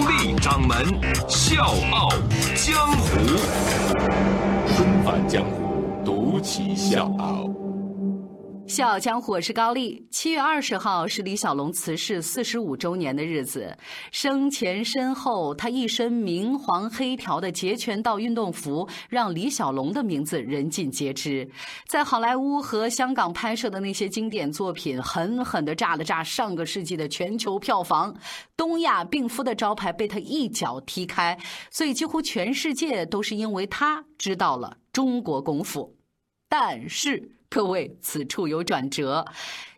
独立掌门笑傲江湖，重返江湖，独骑笑傲。笑傲江湖，我是高丽。七月二十号是李小龙辞世四十五周年的日子。生前身后，他一身明黄黑条的截拳道运动服，让李小龙的名字人尽皆知。在好莱坞和香港拍摄的那些经典作品，狠狠地炸了炸上个世纪的全球票房。东亚病夫的招牌被他一脚踢开，所以几乎全世界都是因为他知道了中国功夫。但是。各位，此处有转折。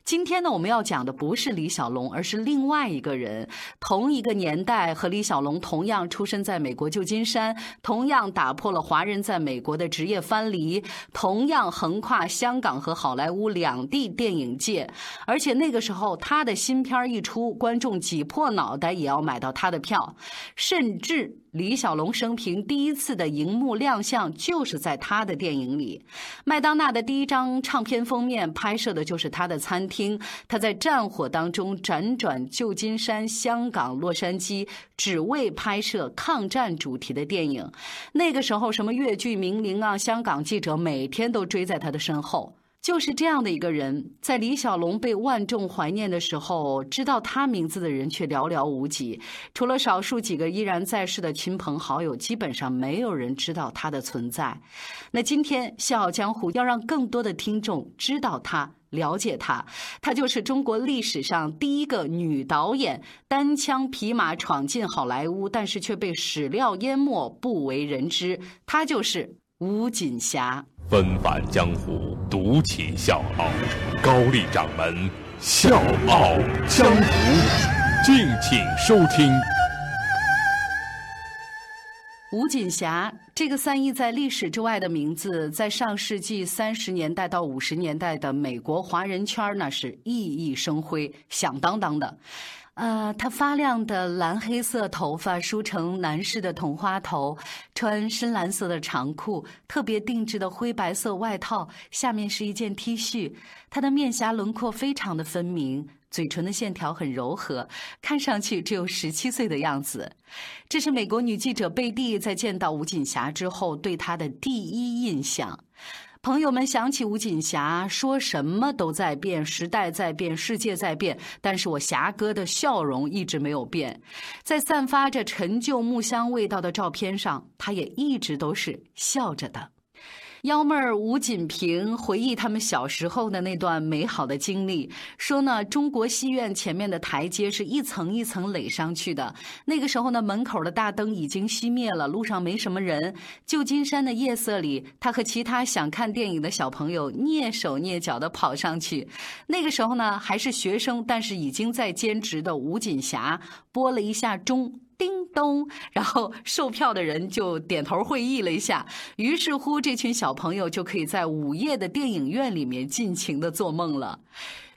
今天呢，我们要讲的不是李小龙，而是另外一个人。同一个年代，和李小龙同样出生在美国旧金山，同样打破了华人在美国的职业藩篱，同样横跨香港和好莱坞两地电影界。而且那个时候，他的新片一出，观众挤破脑袋也要买到他的票，甚至。李小龙生平第一次的荧幕亮相，就是在他的电影里。麦当娜的第一张唱片封面拍摄的就是他的餐厅。他在战火当中辗转旧金山、香港、洛杉矶，只为拍摄抗战主题的电影。那个时候，什么越剧名伶啊，香港记者每天都追在他的身后。就是这样的一个人，在李小龙被万众怀念的时候，知道他名字的人却寥寥无几。除了少数几个依然在世的亲朋好友，基本上没有人知道他的存在。那今天《笑傲江湖》要让更多的听众知道他、了解他。他就是中国历史上第一个女导演，单枪匹马闯进好莱坞，但是却被史料淹没，不为人知。他就是吴锦霞。纷返江湖，独起笑傲。高丽掌门笑傲江湖，敬请收听。吴锦霞这个散逸在历史之外的名字，在上世纪三十年代到五十年代的美国华人圈那是熠熠生辉，响当当的。呃，她发亮的蓝黑色头发梳成男士的同花头，穿深蓝色的长裤，特别定制的灰白色外套，下面是一件 T 恤。她的面颊轮廓非常的分明，嘴唇的线条很柔和，看上去只有十七岁的样子。这是美国女记者贝蒂在见到吴锦霞之后对她的第一印象。朋友们想起吴锦霞，说什么都在变，时代在变，世界在变，但是我霞哥的笑容一直没有变，在散发着陈旧木香味道的照片上，他也一直都是笑着的。幺妹儿吴锦平回忆他们小时候的那段美好的经历，说呢，中国戏院前面的台阶是一层一层垒上去的。那个时候呢，门口的大灯已经熄灭了，路上没什么人。旧金山的夜色里，他和其他想看电影的小朋友蹑手蹑脚地跑上去。那个时候呢，还是学生，但是已经在兼职的吴锦霞拨了一下钟。叮咚，然后售票的人就点头会意了一下，于是乎，这群小朋友就可以在午夜的电影院里面尽情的做梦了。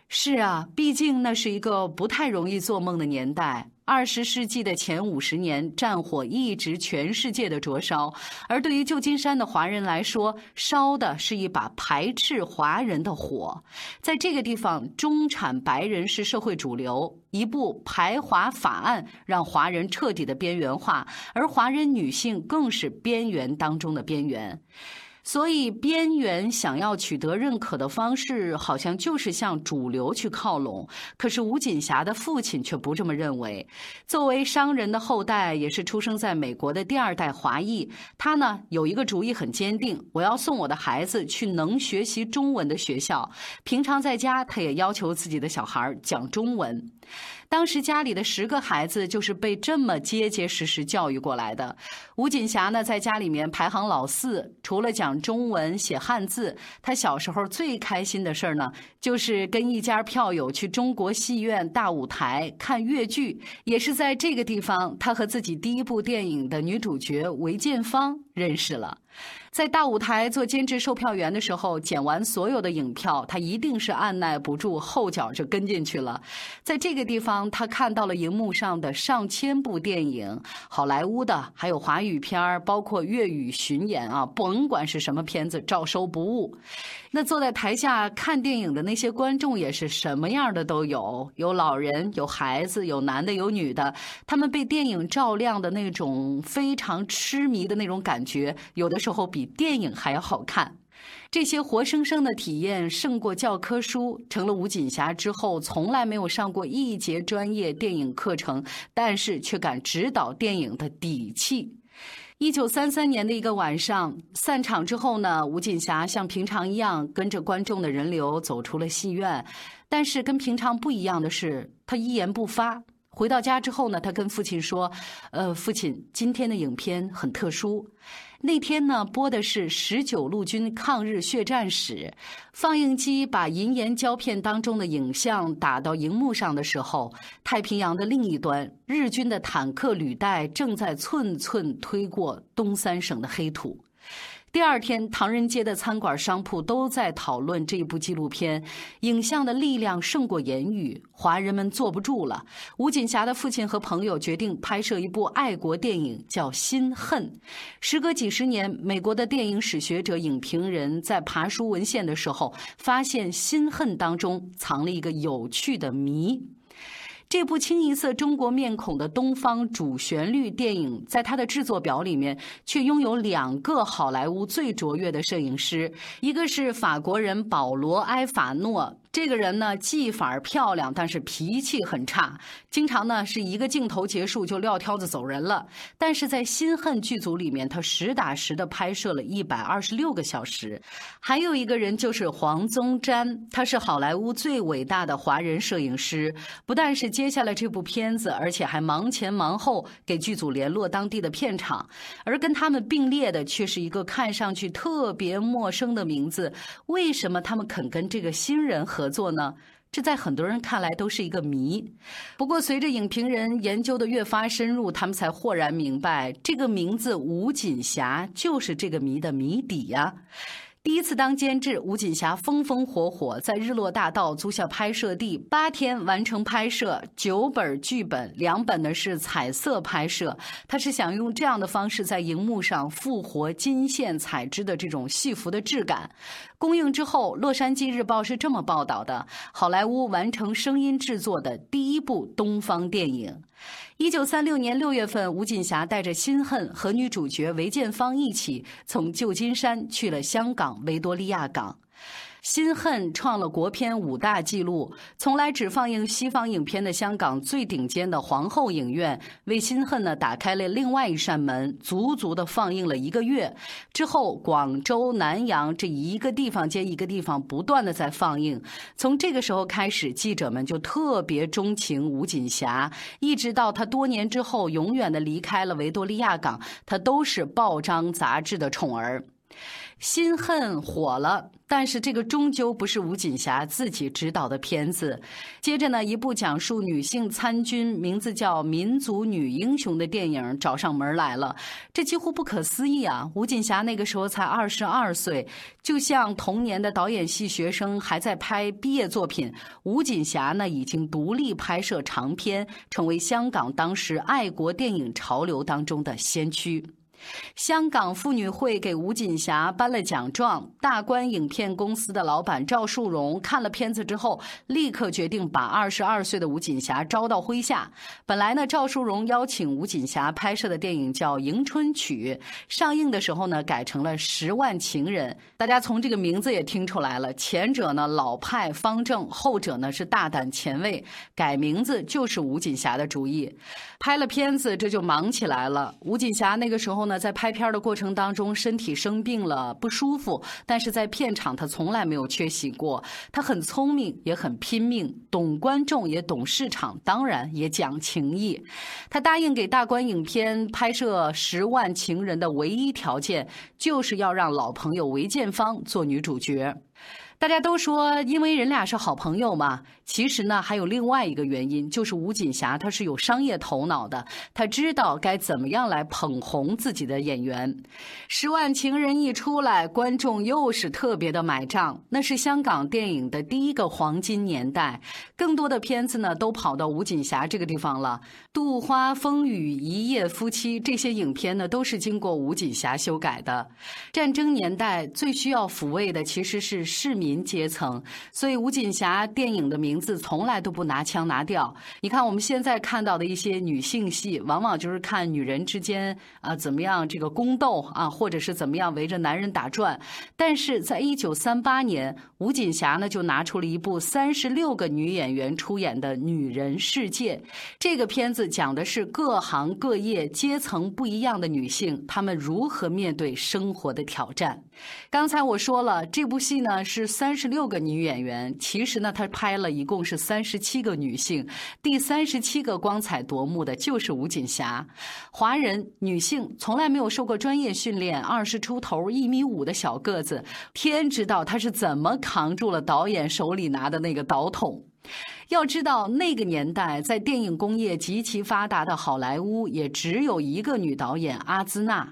是啊，毕竟那是一个不太容易做梦的年代。二十世纪的前五十年，战火一直全世界的灼烧，而对于旧金山的华人来说，烧的是一把排斥华人的火。在这个地方，中产白人是社会主流，一部排华法案让华人彻底的边缘化，而华人女性更是边缘当中的边缘。所以，边缘想要取得认可的方式，好像就是向主流去靠拢。可是，吴锦霞的父亲却不这么认为。作为商人的后代，也是出生在美国的第二代华裔，他呢有一个主意很坚定：我要送我的孩子去能学习中文的学校。平常在家，他也要求自己的小孩讲中文。当时家里的十个孩子就是被这么结结实实教育过来的。吴锦霞呢，在家里面排行老四，除了讲。中文、写汉字。他小时候最开心的事儿呢，就是跟一家票友去中国戏院大舞台看越剧。也是在这个地方，他和自己第一部电影的女主角韦建芳认识了。在大舞台做监制售票员的时候，剪完所有的影票，他一定是按耐不住后脚就跟进去了。在这个地方，他看到了荧幕上的上千部电影，好莱坞的，还有华语片儿，包括粤语巡演啊，甭管是什么片子，照收不误。那坐在台下看电影的那些观众也是什么样的都有，有老人，有孩子，有男的，有女的，他们被电影照亮的那种非常痴迷的那种感觉，有的时候比。电影还要好看，这些活生生的体验胜过教科书，成了吴锦霞之后从来没有上过一节专业电影课程，但是却敢指导电影的底气。一九三三年的一个晚上，散场之后呢，吴锦霞像平常一样跟着观众的人流走出了戏院，但是跟平常不一样的是，她一言不发。回到家之后呢，她跟父亲说：“呃，父亲，今天的影片很特殊。那天呢，播的是十九路军抗日血战史。放映机把银盐胶片当中的影像打到荧幕上的时候，太平洋的另一端，日军的坦克履带正在寸寸推过东三省的黑土。”第二天，唐人街的餐馆、商铺都在讨论这部纪录片。影像的力量胜过言语，华人们坐不住了。吴锦霞的父亲和朋友决定拍摄一部爱国电影，叫《心恨》。时隔几十年，美国的电影史学者、影评人在爬书文献的时候，发现《心恨》当中藏了一个有趣的谜。这部清一色中国面孔的东方主旋律电影，在它的制作表里面却拥有两个好莱坞最卓越的摄影师，一个是法国人保罗·埃法诺。这个人呢，技法漂亮，但是脾气很差，经常呢是一个镜头结束就撂挑子走人了。但是在《心恨》剧组里面，他实打实的拍摄了一百二十六个小时。还有一个人就是黄宗瞻，他是好莱坞最伟大的华人摄影师，不但是接下了这部片子，而且还忙前忙后给剧组联络当地的片场。而跟他们并列的却是一个看上去特别陌生的名字。为什么他们肯跟这个新人合？合作呢，这在很多人看来都是一个谜。不过，随着影评人研究的越发深入，他们才豁然明白，这个名字吴锦霞就是这个谜的谜底呀。第一次当监制，吴锦霞风风火火，在日落大道租下拍摄地，八天完成拍摄，九本剧本，两本呢是彩色拍摄。他是想用这样的方式在荧幕上复活金线彩织的这种戏服的质感。公映之后，《洛杉矶日报》是这么报道的：好莱坞完成声音制作的第一部东方电影。一九三六年六月份，吴锦霞带着《心恨》和女主角韦建芳一起从旧金山去了香港维多利亚港。心恨创了国片五大纪录，从来只放映西方影片的香港最顶尖的皇后影院为心恨呢打开了另外一扇门，足足的放映了一个月。之后，广州、南洋这一个地方接一个地方不断的在放映。从这个时候开始，记者们就特别钟情吴锦霞，一直到她多年之后永远的离开了维多利亚港，她都是报章杂志的宠儿。心恨火了，但是这个终究不是吴锦霞自己执导的片子。接着呢，一部讲述女性参军、名字叫《民族女英雄》的电影找上门来了。这几乎不可思议啊！吴锦霞那个时候才二十二岁，就像童年的导演系学生还在拍毕业作品，吴锦霞呢已经独立拍摄长片，成为香港当时爱国电影潮流当中的先驱。香港妇女会给吴锦霞颁了奖状。大观影片公司的老板赵树荣看了片子之后，立刻决定把二十二岁的吴锦霞招到麾下。本来呢，赵树荣邀请吴锦霞拍摄的电影叫《迎春曲》，上映的时候呢，改成了《十万情人》。大家从这个名字也听出来了，前者呢老派方正，后者呢是大胆前卫。改名字就是吴锦霞的主意。拍了片子，这就忙起来了。吴锦霞那个时候。候呢，在拍片的过程当中，身体生病了不舒服，但是在片场他从来没有缺席过。他很聪明，也很拼命，懂观众，也懂市场，当然也讲情义。他答应给大观影片拍摄《十万情人》的唯一条件，就是要让老朋友韦建芳做女主角。大家都说，因为人俩是好朋友嘛。其实呢，还有另外一个原因，就是吴锦霞她是有商业头脑的，她知道该怎么样来捧红自己的演员。《十万情人》一出来，观众又是特别的买账。那是香港电影的第一个黄金年代，更多的片子呢都跑到吴锦霞这个地方了。《杜花风雨》《一夜夫妻》这些影片呢，都是经过吴锦霞修改的。战争年代最需要抚慰的其实是市民民阶层，所以吴锦霞电影的名。字从来都不拿腔拿调。你看我们现在看到的一些女性戏，往往就是看女人之间啊怎么样这个宫斗啊，或者是怎么样围着男人打转。但是在一九三八年，吴锦霞呢就拿出了一部三十六个女演员出演的《女人世界》。这个片子讲的是各行各业阶层不一样的女性，她们如何面对生活的挑战。刚才我说了，这部戏呢是三十六个女演员，其实呢她拍了一。共是三十七个女性，第三十七个光彩夺目的就是吴锦霞。华人女性从来没有受过专业训练，二十出头一米五的小个子，天知道她是怎么扛住了导演手里拿的那个导筒。要知道那个年代，在电影工业极其发达的好莱坞，也只有一个女导演阿兹娜。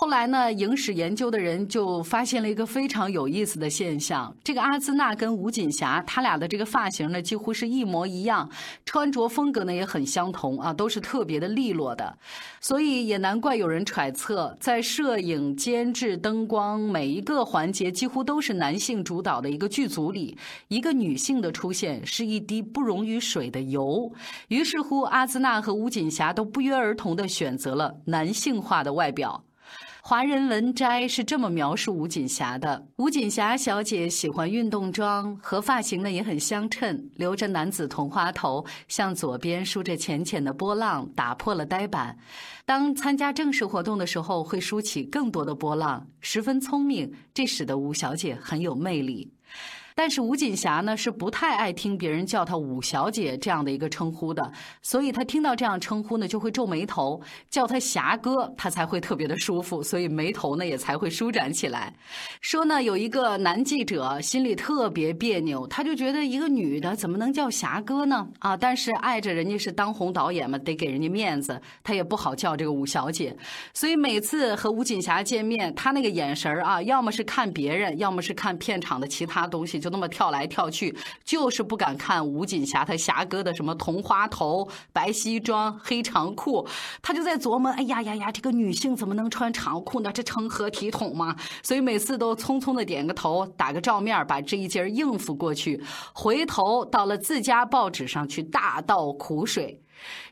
后来呢，影史研究的人就发现了一个非常有意思的现象：这个阿兹娜跟吴锦霞，他俩的这个发型呢几乎是一模一样，穿着风格呢也很相同啊，都是特别的利落的。所以也难怪有人揣测，在摄影、监制、灯光每一个环节几乎都是男性主导的一个剧组里，一个女性的出现是一滴不溶于水的油。于是乎，阿兹娜和吴锦霞都不约而同地选择了男性化的外表。华人文摘是这么描述吴锦霞的：吴锦霞小姐喜欢运动装，和发型呢也很相称，留着男子同花头，向左边梳着浅浅的波浪，打破了呆板。当参加正式活动的时候，会梳起更多的波浪，十分聪明，这使得吴小姐很有魅力。但是吴锦霞呢是不太爱听别人叫她武小姐这样的一个称呼的，所以她听到这样称呼呢就会皱眉头，叫她霞哥，她才会特别的舒服，所以眉头呢也才会舒展起来。说呢有一个男记者心里特别别扭，他就觉得一个女的怎么能叫霞哥呢？啊，但是碍着人家是当红导演嘛，得给人家面子，他也不好叫这个武小姐，所以每次和吴锦霞见面，他那个眼神啊，要么是看别人，要么是看片场的其他东西就。那么跳来跳去，就是不敢看吴锦霞她霞哥的什么同花头、白西装、黑长裤，他就在琢磨：哎呀呀呀，这个女性怎么能穿长裤呢？这成何体统嘛？所以每次都匆匆的点个头，打个照面，把这一节应付过去，回头到了自家报纸上去大倒苦水。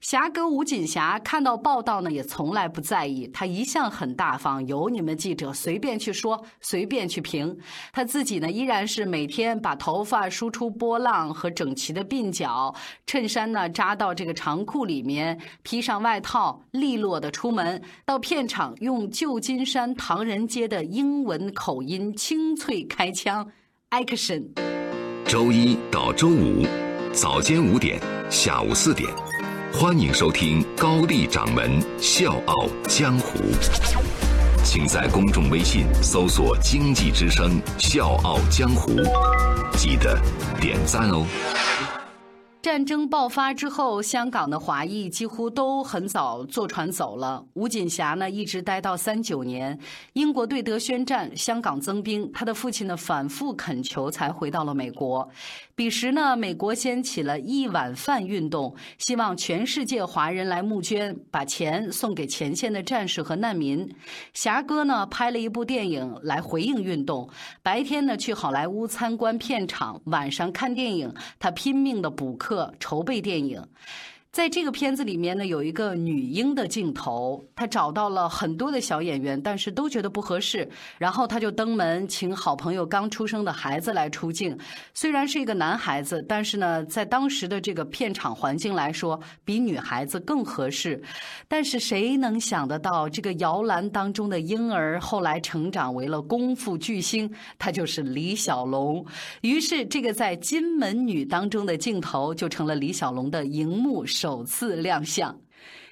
侠哥吴锦霞看到报道呢，也从来不在意。他一向很大方，由你们记者随便去说，随便去评。他自己呢，依然是每天把头发梳出波浪和整齐的鬓角，衬衫呢扎到这个长裤里面，披上外套，利落的出门到片场，用旧金山唐人街的英文口音清脆开枪，Action。周一到周五，早间五点，下午四点。欢迎收听高丽掌门笑傲江湖，请在公众微信搜索“经济之声笑傲江湖”，记得点赞哦。战争爆发之后，香港的华裔几乎都很早坐船走了。吴锦霞呢，一直待到三九年，英国对德宣战，香港增兵，他的父亲呢反复恳求，才回到了美国。彼时呢，美国掀起了一碗饭运动，希望全世界华人来募捐，把钱送给前线的战士和难民。霞哥呢，拍了一部电影来回应运动。白天呢，去好莱坞参观片场，晚上看电影，他拼命的补课。筹备电影，在这个片子里面呢，有一个女婴的镜头，他找到了很多的小演员，但是都觉得不合适，然后他就登门请好朋友刚出生的孩子来出镜。虽然是一个男孩子，但是呢，在当时的这个片场环境来说，比女孩子更合适。但是谁能想得到，这个摇篮当中的婴儿后来成长为了功夫巨星，他就是李小龙。于是，这个在《金门女》当中的镜头就成了李小龙的荧幕首次亮相，《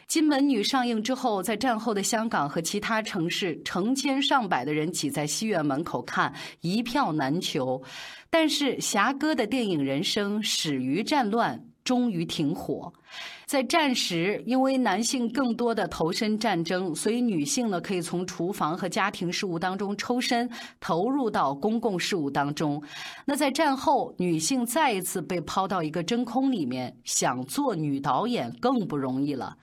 金门女》上映之后，在战后的香港和其他城市，成千上百的人挤在戏院门口看，一票难求。但是，侠哥的电影人生始于战乱，终于停火。在战时，因为男性更多的投身战争，所以女性呢可以从厨房和家庭事务当中抽身，投入到公共事务当中。那在战后，女性再一次被抛到一个真空里面，想做女导演更不容易了。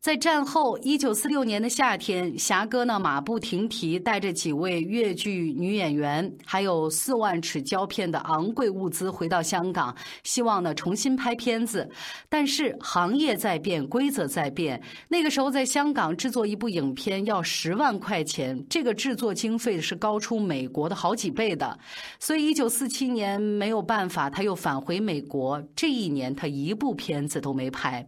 在战后，一九四六年的夏天，霞哥呢马不停蹄，带着几位越剧女演员，还有四万尺胶片的昂贵物资回到香港，希望呢重新拍片子。但是行业在变，规则在变。那个时候，在香港制作一部影片要十万块钱，这个制作经费是高出美国的好几倍的。所以，一九四七年没有办法，他又返回美国。这一年，他一部片子都没拍。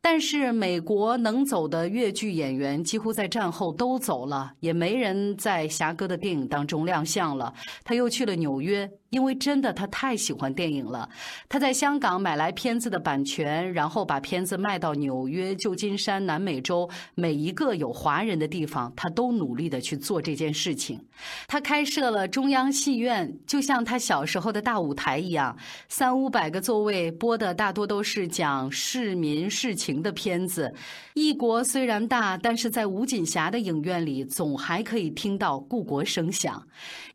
但是美国能走的越剧演员几乎在战后都走了，也没人在侠哥的电影当中亮相了。他又去了纽约。因为真的他太喜欢电影了，他在香港买来片子的版权，然后把片子卖到纽约、旧金山、南美洲每一个有华人的地方，他都努力的去做这件事情。他开设了中央戏院，就像他小时候的大舞台一样，三五百个座位，播的大多都是讲市民事情情的片子。异国虽然大，但是在吴锦霞的影院里，总还可以听到故国声响。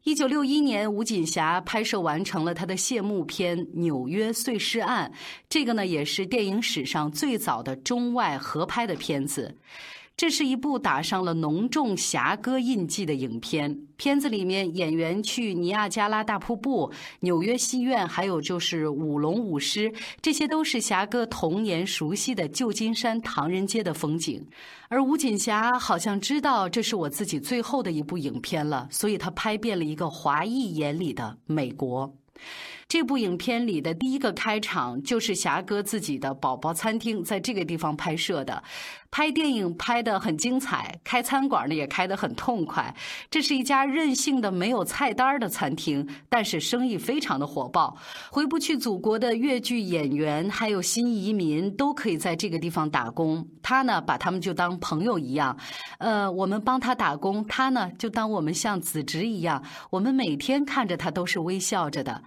一九六一年，吴锦霞拍摄完成了她的谢幕片《纽约碎尸案》，这个呢也是电影史上最早的中外合拍的片子。这是一部打上了浓重侠歌印记的影片。片子里面演员去尼亚加拉大瀑布、纽约戏院，还有就是舞龙舞狮，这些都是侠哥童年熟悉的旧金山唐人街的风景。而吴锦霞好像知道这是我自己最后的一部影片了，所以她拍遍了一个华裔眼里的美国。这部影片里的第一个开场就是霞哥自己的宝宝餐厅，在这个地方拍摄的。拍电影拍得很精彩，开餐馆呢也开得很痛快。这是一家任性的没有菜单的餐厅，但是生意非常的火爆。回不去祖国的越剧演员还有新移民都可以在这个地方打工。他呢把他们就当朋友一样，呃，我们帮他打工，他呢就当我们像子侄一样。我们每天看着他都是微笑着的。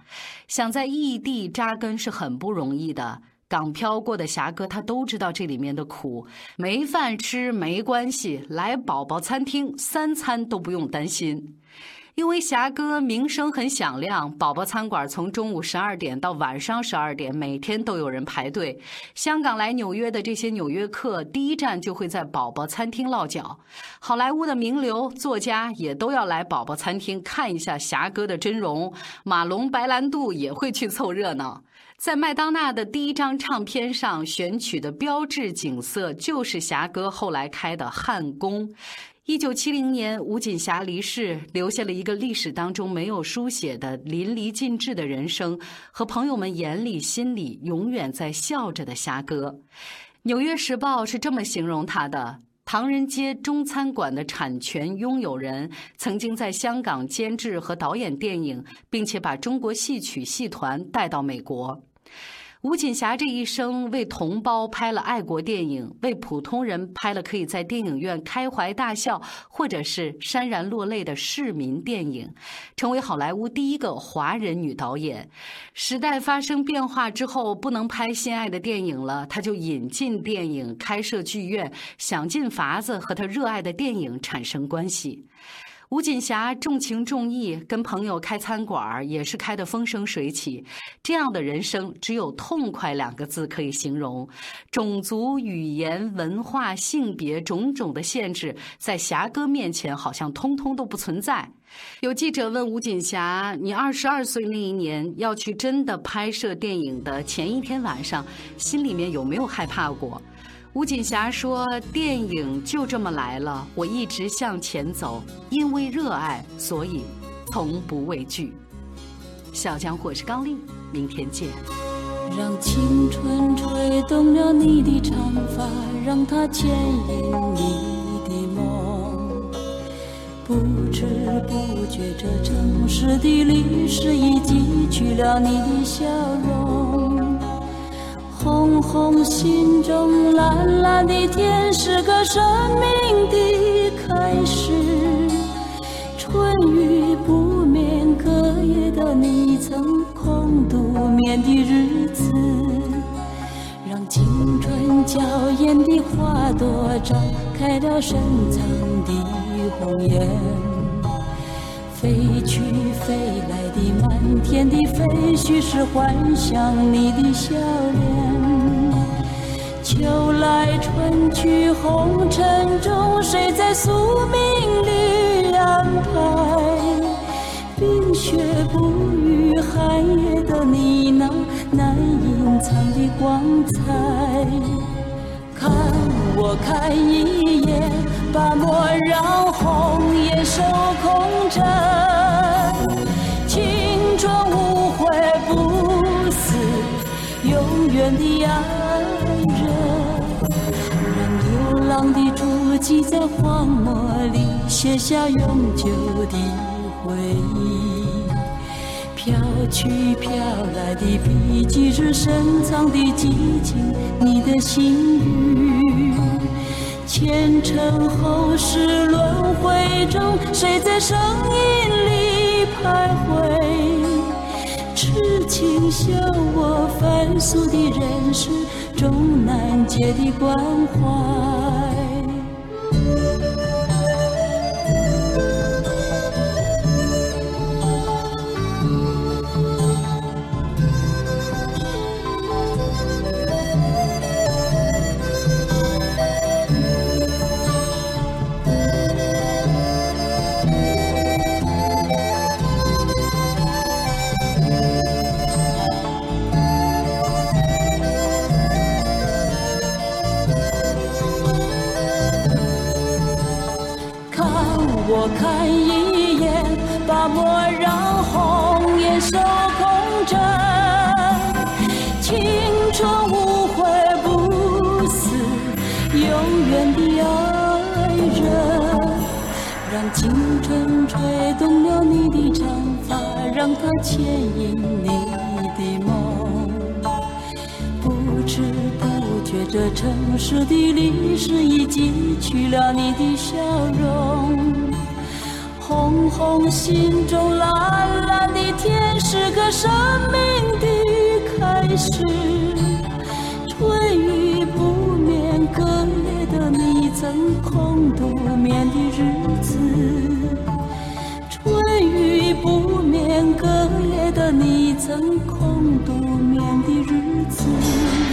想在异地扎根是很不容易的。港漂过的霞哥，他都知道这里面的苦。没饭吃没关系，来宝宝餐厅，三餐都不用担心。因为霞哥名声很响亮，宝宝餐馆从中午十二点到晚上十二点，每天都有人排队。香港来纽约的这些纽约客，第一站就会在宝宝餐厅落脚。好莱坞的名流作家也都要来宝宝餐厅看一下霞哥的真容。马龙白兰度也会去凑热闹。在麦当娜的第一张唱片上选取的标志景色，就是霞哥后来开的汉宫。一九七零年，吴锦霞离世，留下了一个历史当中没有书写的淋漓尽致的人生，和朋友们眼里、心里永远在笑着的霞哥。《纽约时报》是这么形容他的。唐人街中餐馆的产权拥有人曾经在香港监制和导演电影，并且把中国戏曲戏团带到美国。吴锦霞这一生为同胞拍了爱国电影，为普通人拍了可以在电影院开怀大笑或者是潸然落泪的市民电影，成为好莱坞第一个华人女导演。时代发生变化之后，不能拍心爱的电影了，她就引进电影，开设剧院，想尽法子和她热爱的电影产生关系。吴锦霞重情重义，跟朋友开餐馆也是开得风生水起。这样的人生只有痛快两个字可以形容。种族、语言、文化、性别种种的限制，在霞哥面前好像通通都不存在。有记者问吴锦霞：“你二十二岁那一年要去真的拍摄电影的前一天晚上，心里面有没有害怕过？”吴锦霞说：“电影就这么来了，我一直向前走，因为热爱，所以从不畏惧。”小江火是高丽，明天见。让青春吹动了你的长发，让它牵引你的梦。不知不觉，这城市的历史已记取了你的笑容。红红心中，蓝蓝的天是个生命的开始。春雨不眠，隔夜的你曾空独眠的日子，让青春娇艳的花朵绽开了深藏的红颜。飞去飞满天的飞絮，是幻想你的笑脸。秋来春去红尘中，谁在宿命里安排？冰雪不语，寒夜的你那难隐藏的光彩。看我看一眼，把莫让红颜守空枕。青春无悔不死，永远的爱人。让流。浪的足迹在荒漠里写下永久的回忆，飘去飘来的笔迹是深藏的激情，你的心语。前尘后世轮回中，谁在声音里徘徊？痴情笑我凡俗的人世。终难解的关怀。牵引你的梦，不知不觉，这城市的历史已记取了你的笑容。红红心中，蓝蓝的天是个生命的开始。春雨不眠，隔夜的你曾空独眠的日隔夜的你曾空独眠的日子。